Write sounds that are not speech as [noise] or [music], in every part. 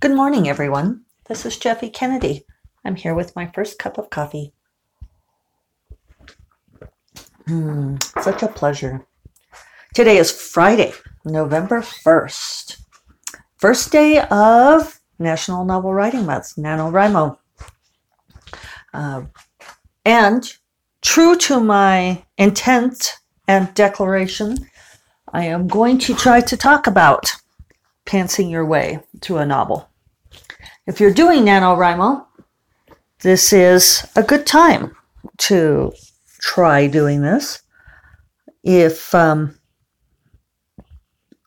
Good morning, everyone. This is Jeffe Kennedy. I'm here with my first cup of coffee. Mm, such a pleasure. Today is Friday, November 1st. First day of National Novel Writing Month, NaNoWriMo. Uh, and true to my intent and declaration, I am going to try to talk about pantsing your way through a novel. If you're doing NaNoWriMo, this is a good time to try doing this. If um,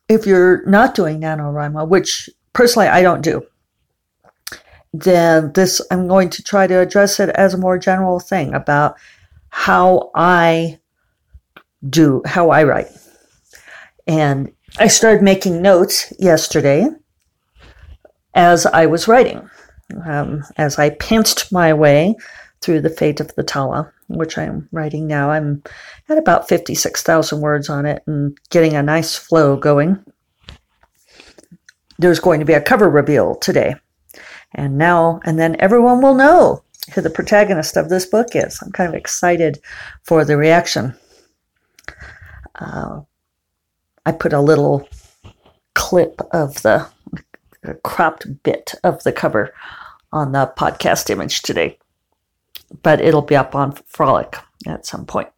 if you're not doing NaNoWriMo, which personally I don't do, then this I'm going to try to address it as a more general thing about how I do how I write. And I started making notes yesterday as I was writing, um, as I pantsed my way through the fate of the Tala, which I'm writing now. I'm at about 56,000 words on it and getting a nice flow going. There's going to be a cover reveal today. And now, and then everyone will know who the protagonist of this book is. I'm kind of excited for the reaction. Uh, I put a little clip of the cropped bit of the cover on the podcast image today, but it'll be up on Frolic at some point.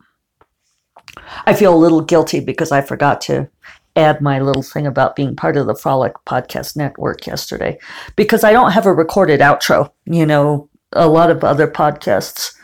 I feel a little guilty because I forgot to add my little thing about being part of the Frolic podcast network yesterday because I don't have a recorded outro. You know, a lot of other podcasts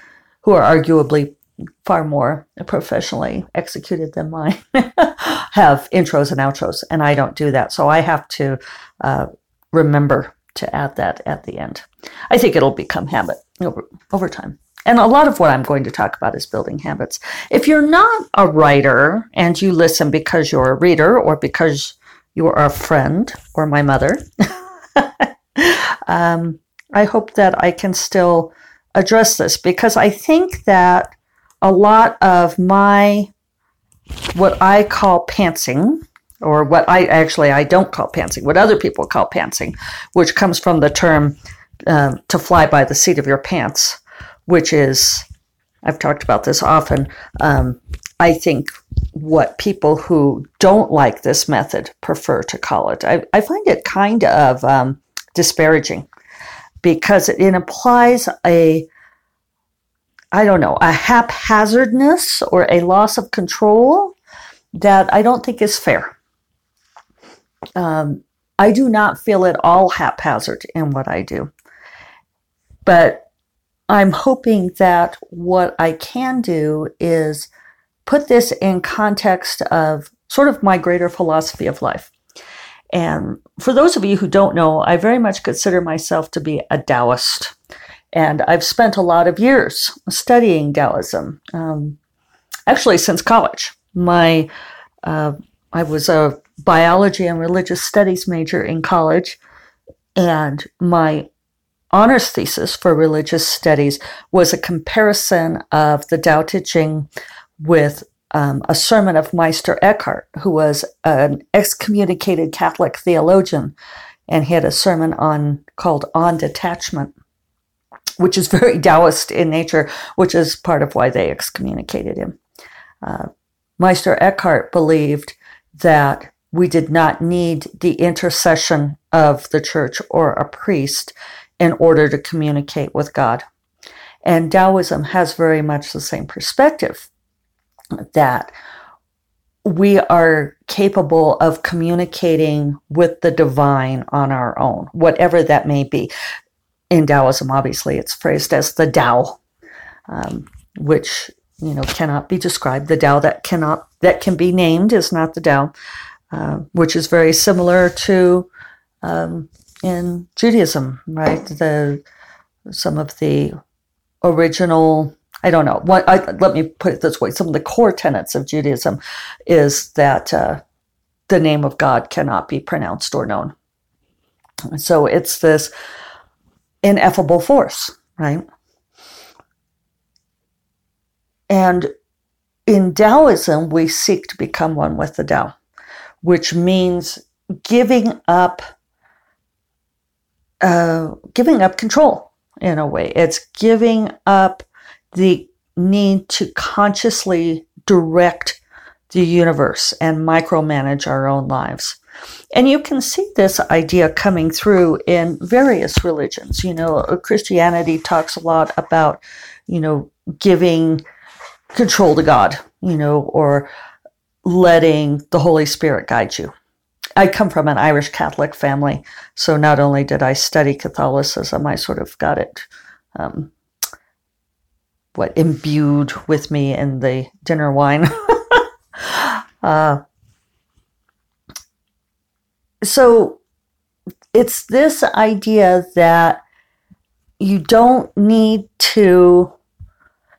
who are arguably far more professionally executed than mine [laughs] have intros and outros, and I don't do that. So I have to uh, remember to add that at the end. I think it'll become habit over, over time. And a lot of what I'm going to talk about is building habits. If you're not a writer and you listen because you're a reader or because you are a friend or my mother, [laughs] um, I hope that I can still address this because I think that a lot of my what I call pantsing, or what I actually I don't call pantsing, what other people call pantsing, which comes from the term um, to fly by the seat of your pants, which is I've talked about this often. Um, I think what people who don't like this method prefer to call it. I, I find it kind of um, disparaging because it, it implies a I don't know, a haphazardness or a loss of control that I don't think is fair. Um, I do not feel at all haphazard in what I do. But I'm hoping that what I can do is put this in context of sort of my greater philosophy of life. And for those of you who don't know, I very much consider myself to be a Taoist. And I've spent a lot of years studying Taoism, um, actually since college. My uh, I was a biology and religious studies major in college, and my honors thesis for religious studies was a comparison of the Tao Te Ching with um, a sermon of Meister Eckhart, who was an excommunicated Catholic theologian, and he had a sermon on called On Detachment which is very [laughs] Taoist in nature, which is part of why they excommunicated him. Uh, Meister Eckhart believed that we did not need the intercession of the church or a priest in order to communicate with God. And Taoism has very much the same perspective that we are capable of communicating with the divine on our own, whatever that may be in Taoism, obviously, it's phrased as the Tao, um, which you know cannot be described. The Tao that cannot that can be named is not the Tao, uh, which is very similar to um, in Judaism, right? The some of the original. I don't know. What, I, let me put it this way: some of the core tenets of Judaism is that uh, the name of God cannot be pronounced or known. So it's this ineffable force, right? And in Taoism, we seek to become one with the Tao, which means giving up uh, giving up control in a way. It's giving up the need to consciously direct the universe and micromanage our own lives. And you can see this idea coming through in various religions. You know, Christianity talks a lot about, you know, giving control to God, you know, or letting the Holy Spirit guide you. I come from an Irish Catholic family, so not only did I study Catholicism, I sort of got it, um, what imbued with me in the dinner wine. [laughs] uh, so it's this idea that you don't need to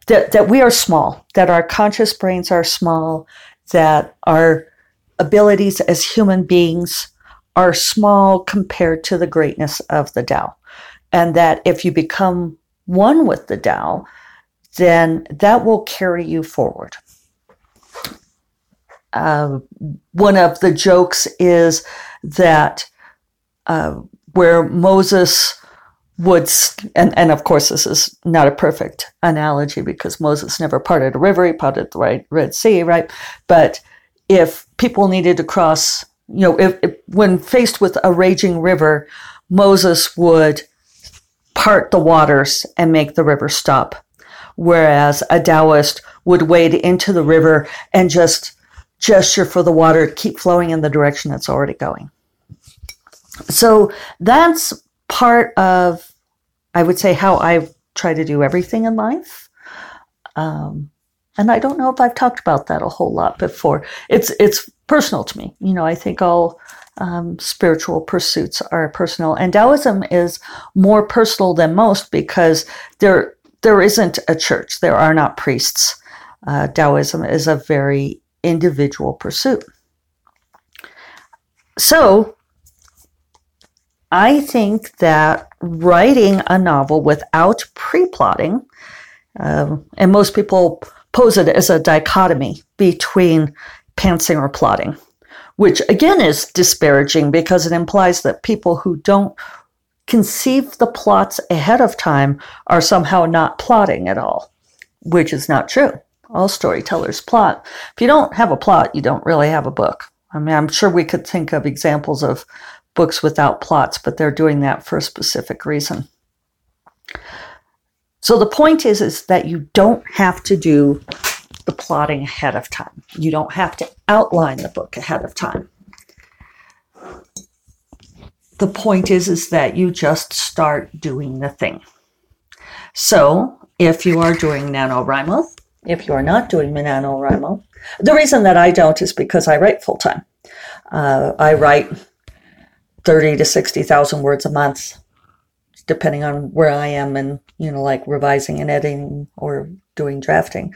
that, that we are small that our conscious brains are small that our abilities as human beings are small compared to the greatness of the Tao. And that if you become one with the Tao, then that will carry you forward. Uh, one of the jokes is that uh, where Moses would, and, and of course, this is not a perfect analogy because Moses never parted a river, he parted the Red Sea, right? But if people needed to cross, you know, if, if, when faced with a raging river, Moses would part the waters and make the river stop. Whereas a Taoist would wade into the river and just gesture for the water to keep flowing in the direction it's already going. So that's part of, I would say, how I try to do everything in life. Um, and I don't know if I've talked about that a whole lot before. It's it's personal to me. You know, I think all um, spiritual pursuits are personal, and Taoism is more personal than most because there there isn't a church. There are not priests. Uh, Taoism is a very individual pursuit. So, I think that writing a novel without pre plotting, uh, and most people pose it as a dichotomy between pantsing or plotting, which again is disparaging because it implies that people who don't conceive the plots ahead of time are somehow not plotting at all, which is not true. All storytellers plot. If you don't have a plot, you don't really have a book. I mean, I'm sure we could think of examples of books without plots, but they're doing that for a specific reason. So the point is, is that you don't have to do the plotting ahead of time. You don't have to outline the book ahead of time. The point is, is that you just start doing the thing. So if you are doing NaNoWriMo, if you are not doing NaNoWriMo, the reason that I don't is because I write full time. Uh, I write 30 to 60,000 words a month depending on where I am and, you know, like revising and editing or doing drafting.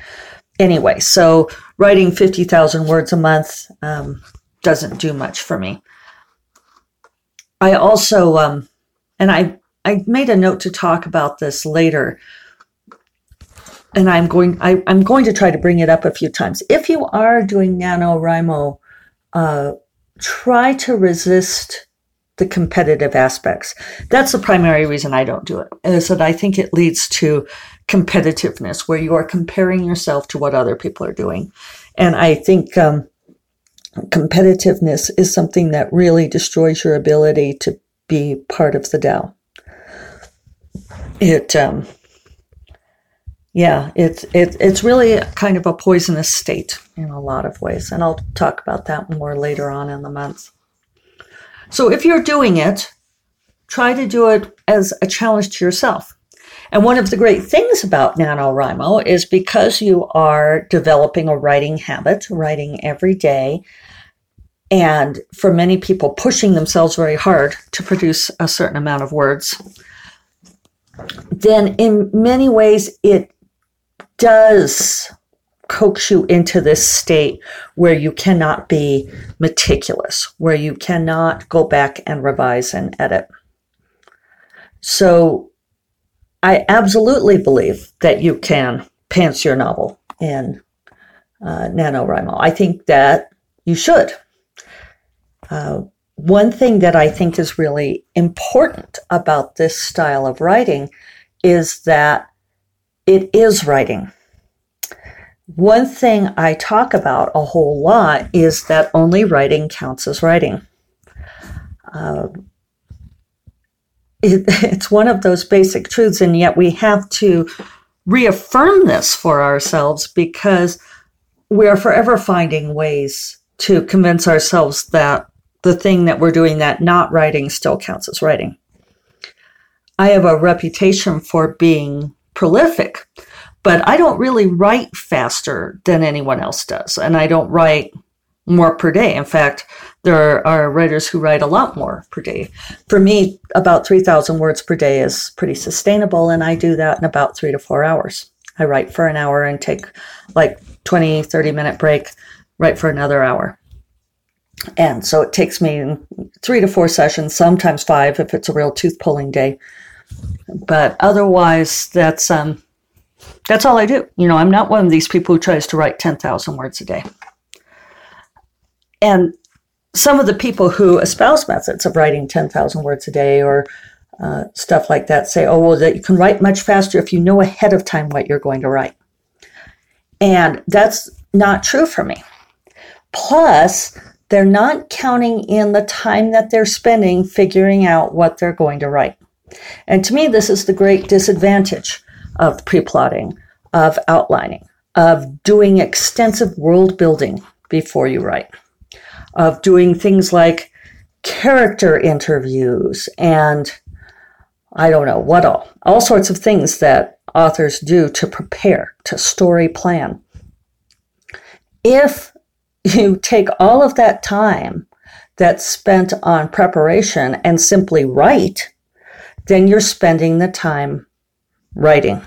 Anyway, so writing 50,000 words a month um, doesn't do much for me. I also, um, and I, I made a note to talk about this later, and I'm going, I, am going to try to bring it up a few times. If you are doing NaNoWriMo, uh, try to resist the competitive aspects. That's the primary reason I don't do it, is that I think it leads to competitiveness where you are comparing yourself to what other people are doing. And I think um, competitiveness is something that really destroys your ability to be part of the Tao. It, um, yeah, it's it, it's really kind of a poisonous state in a lot of ways, and I'll talk about that more later on in the month. So if you're doing it, try to do it as a challenge to yourself. And one of the great things about NaNoWriMo is because you are developing a writing habit, writing every day, and for many people, pushing themselves very hard to produce a certain amount of words, then in many ways it does coax you into this state where you cannot be meticulous, where you cannot go back and revise and edit. So I absolutely believe that you can pants your novel in uh, NaNoWriMo. I think that you should. Uh, one thing that I think is really important about this style of writing is that it is writing. One thing I talk about a whole lot is that only writing counts as writing. Uh, it, [laughs] it's one of those basic truths, and yet we have to reaffirm this for ourselves because we are forever finding ways to convince ourselves that the thing that we're doing that not writing still counts as writing. I have a reputation for being prolific, but I don't really write faster than anyone else does. And I don't write more per day. In fact, there are writers who write a lot more per day. For me, about 3,000 words per day is pretty sustainable, and I do that in about three to four hours. I write for an hour and take like 20, 30 minute break, write for another hour. And so it takes me three to four sessions, sometimes five if it's a real tooth pulling day. But otherwise, that's um, that's all I do. You know, I'm not one of these people who tries to write 10,000 words a day. And some of the people who espouse methods of writing 10,000 words a day or uh, stuff like that say, oh, well, that you can write much faster if you know ahead of time what you're going to write. And that's not true for me. Plus, they're not counting in the time that they're spending figuring out what they're going to write. And to me, this is the great disadvantage of pre plotting, of outlining, of doing extensive world building before you write, of doing things like character interviews and I don't know what all, all sorts of things that authors do to prepare, to story plan. If you take all of that time that's spent on preparation and simply write, then you're spending the time writing,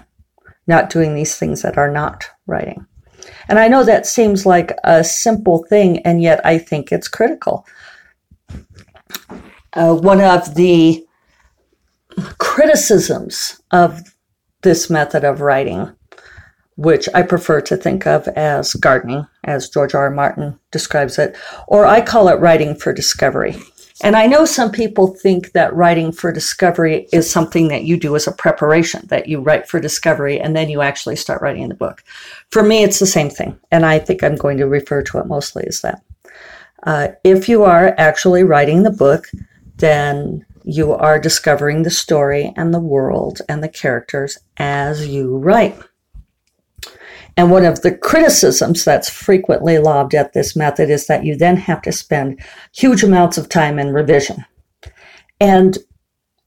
not doing these things that are not writing. And I know that seems like a simple thing, and yet I think it's critical. Uh, one of the criticisms of this method of writing, which I prefer to think of as gardening, as George R. R. Martin describes it, or I call it writing for discovery. And I know some people think that writing for discovery is something that you do as a preparation, that you write for discovery and then you actually start writing the book. For me, it's the same thing. And I think I'm going to refer to it mostly as that. Uh, if you are actually writing the book, then you are discovering the story and the world and the characters as you write. And one of the criticisms that's frequently lobbed at this method is that you then have to spend huge amounts of time in revision. And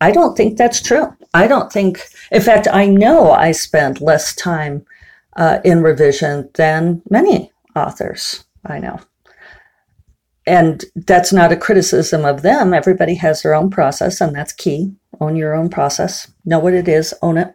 I don't think that's true. I don't think, in fact, I know I spend less time uh, in revision than many authors I know. And that's not a criticism of them. Everybody has their own process, and that's key. Own your own process, know what it is, own it.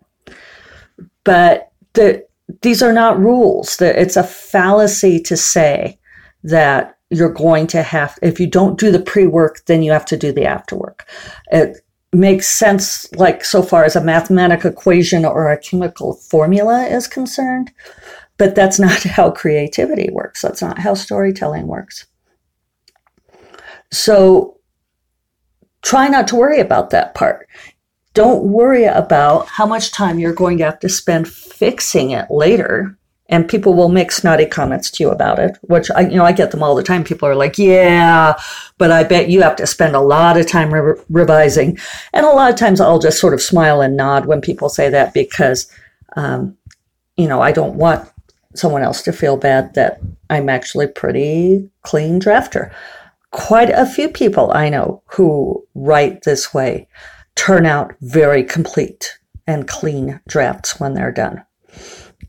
But the these are not rules. It's a fallacy to say that you're going to have, if you don't do the pre work, then you have to do the after work. It makes sense, like so far as a mathematical equation or a chemical formula is concerned, but that's not [laughs] how creativity works. That's not how storytelling works. So try not to worry about that part don't worry about how much time you're going to have to spend fixing it later. And people will make snotty comments to you about it which i you know i get them all the time. People are like yeah but i bet you have to spend a lot of time re- revising. And a lot of times i'll just sort of smile and nod when people say that because um, you know i don't want someone else to feel bad that i'm actually pretty clean drafter. Quite a few people i know who write this way turn out very complete and clean drafts when they're done.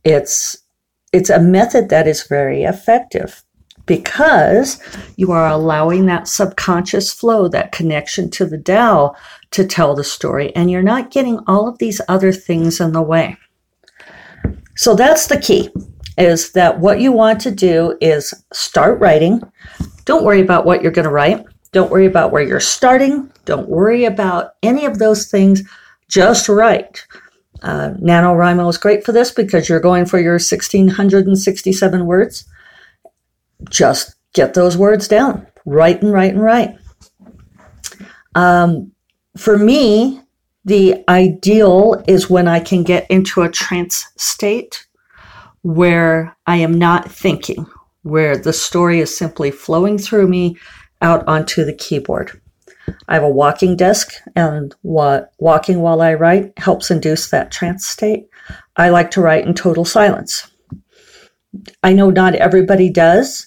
It's it's a method that is very effective because you are allowing that subconscious flow, that connection to the Tao to tell the story, and you're not getting all of these other things in the way. So that's the key is that what you want to do is start writing. Don't worry about what you're going to write. Don't worry about where you're starting. Don't worry about any of those things. Just write. Uh, NaNoWriMo is great for this because you're going for your 1667 words. Just get those words down. Write and write and write. Um, for me, the ideal is when I can get into a trance state where I am not thinking, where the story is simply flowing through me out onto the keyboard. I have a walking desk, and what walking while I write helps induce that trance state. I like to write in total silence. I know not everybody does,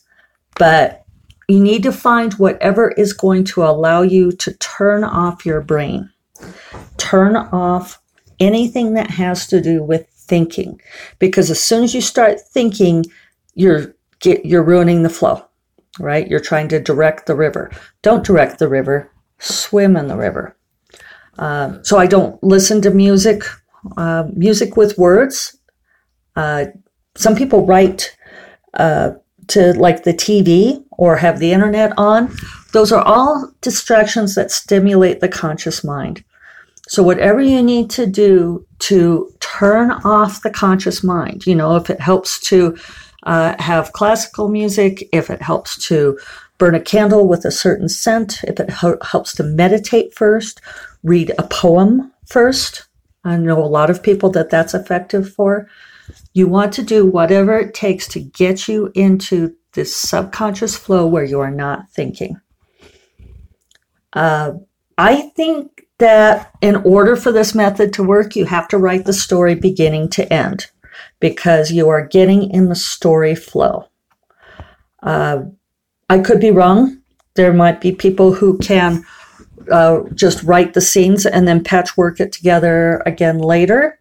but you need to find whatever is going to allow you to turn off your brain, turn off anything that has to do with thinking, because as soon as you start thinking, you're get, you're ruining the flow, right? You're trying to direct the river. Don't direct the river swim in the river. Uh, so I don't listen to music, uh, music with words. Uh, some people write uh, to like the TV or have the internet on. Those are all distractions that stimulate the conscious mind. So whatever you need to do to turn off the conscious mind, you know, if it helps to uh, have classical music, if it helps to burn a candle with a certain scent if it helps to meditate first, read a poem first. I know a lot of people that that's effective for. You want to do whatever it takes to get you into this subconscious flow where you are not thinking. Uh, I think that in order for this method to work, you have to write the story beginning to end because you are getting in the story flow. Uh, I could be wrong. There might be people who can uh, just write the scenes and then patchwork it together again later.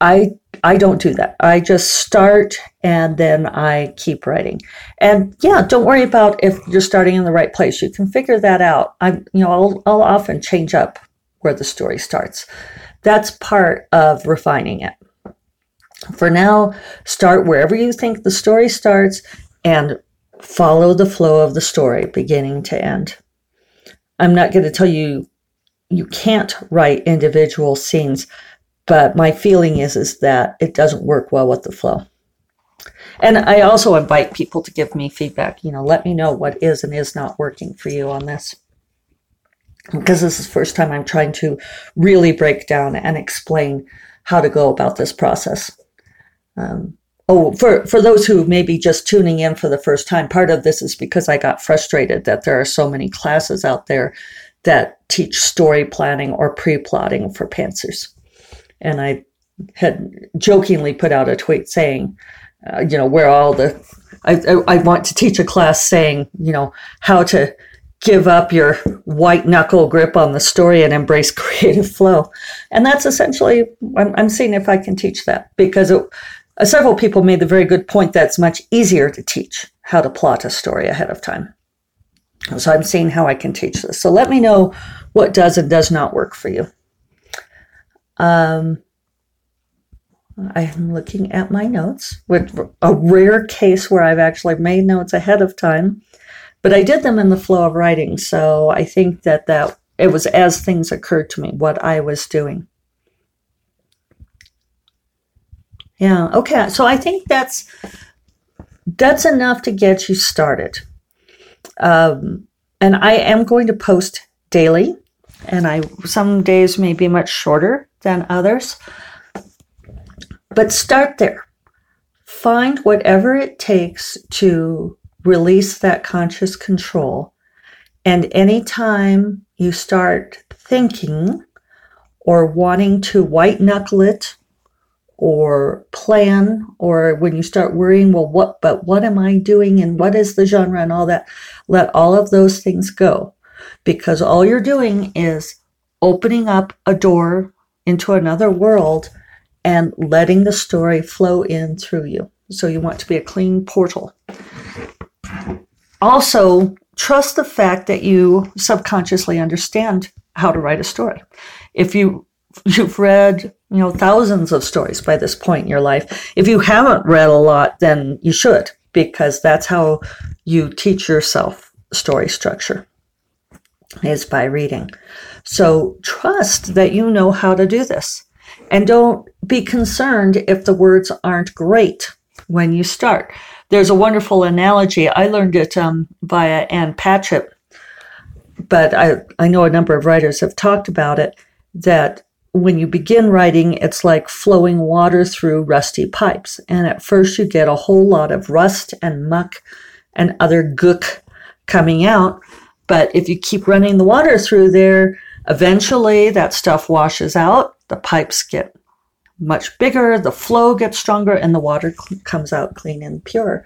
I I don't do that. I just start and then I keep writing. And yeah, don't worry about if you're starting in the right place. You can figure that out. I you know I'll I'll often change up where the story starts. That's part of refining it. For now, start wherever you think the story starts and follow the flow of the story beginning to end. I'm not going to tell you you can't write individual scenes, but my feeling is is that it doesn't work well with the flow. And I also invite people to give me feedback, you know, let me know what is and is not working for you on this. Because this is the first time I'm trying to really break down and explain how to go about this process. Um, Oh, for, for those who may be just tuning in for the first time, part of this is because I got frustrated that there are so many classes out there that teach story planning or pre plotting for pantsers. And I had jokingly put out a tweet saying, uh, you know, where all the, I, I, I want to teach a class saying, you know, how to give up your white knuckle grip on the story and embrace [laughs] creative flow. And that's essentially, I'm, I'm seeing if I can teach that because it, uh, several people made the very good point that it's much easier to teach how to plot a story ahead of time. So I'm seeing how I can teach this. So let me know what does and does not work for you. Um, I'm looking at my notes with a rare case where I've actually made notes ahead of time, but I did them in the flow of writing. So I think that that it was as things occurred to me what I was doing. Yeah. Okay. So I think that's that's enough to get you started. Um, and I am going to post daily, and I some days may be much shorter than others. But start there. Find whatever it takes to release that conscious control. And anytime you start thinking or wanting to white knuckle it or plan or when you start worrying well what but what am i doing and what is the genre and all that let all of those things go. Because all you're doing is opening up a door into another world and letting the story flow in through you. So you want to be a clean portal. Also trust the fact that you subconsciously understand how to write a story. If you you've read you know thousands of stories by this point in your life. If you haven't read a lot then you should because that's how you teach yourself story structure is by reading. So trust that you know how to do this. And don't be concerned if the words aren't great when you start. There's a wonderful analogy. I learned it um, via ann patchett but I, I know a number of writers have talked about it that when you begin writing, it's like flowing water through rusty pipes. And at first, you get a whole lot of rust and muck and other gook coming out. But if you keep running the water through there, eventually that stuff washes out. The pipes get much bigger, the flow gets stronger, and the water cl- comes out clean and pure.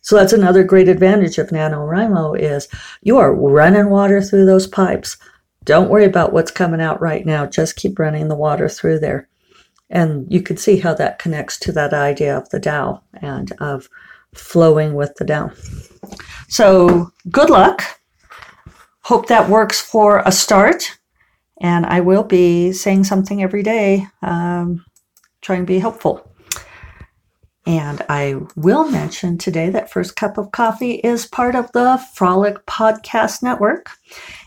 So that's another great advantage of NaNoWriMo is you are running water through those pipes. Don't worry about what's coming out right now. Just keep running the water through there. And you can see how that connects to that idea of the Tao and of flowing with the Tao. So good luck. Hope that works for a start. And I will be saying something every day, um, trying to be helpful. And I will mention today that First Cup of Coffee is part of the Frolic Podcast Network.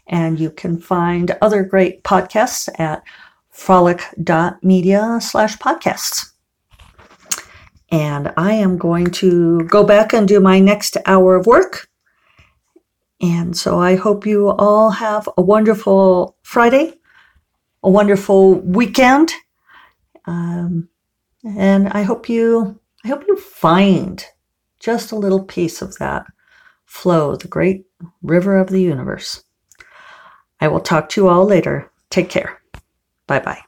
And you can find other great podcasts at frolic.media slash podcasts. And I am going to go back and do my next hour of work. And so I hope you all have a wonderful Friday, a wonderful weekend. Um, and I hope you I hope you find just a little piece of that flow, the great river of the universe. I will talk to you all later. Take care. Bye bye.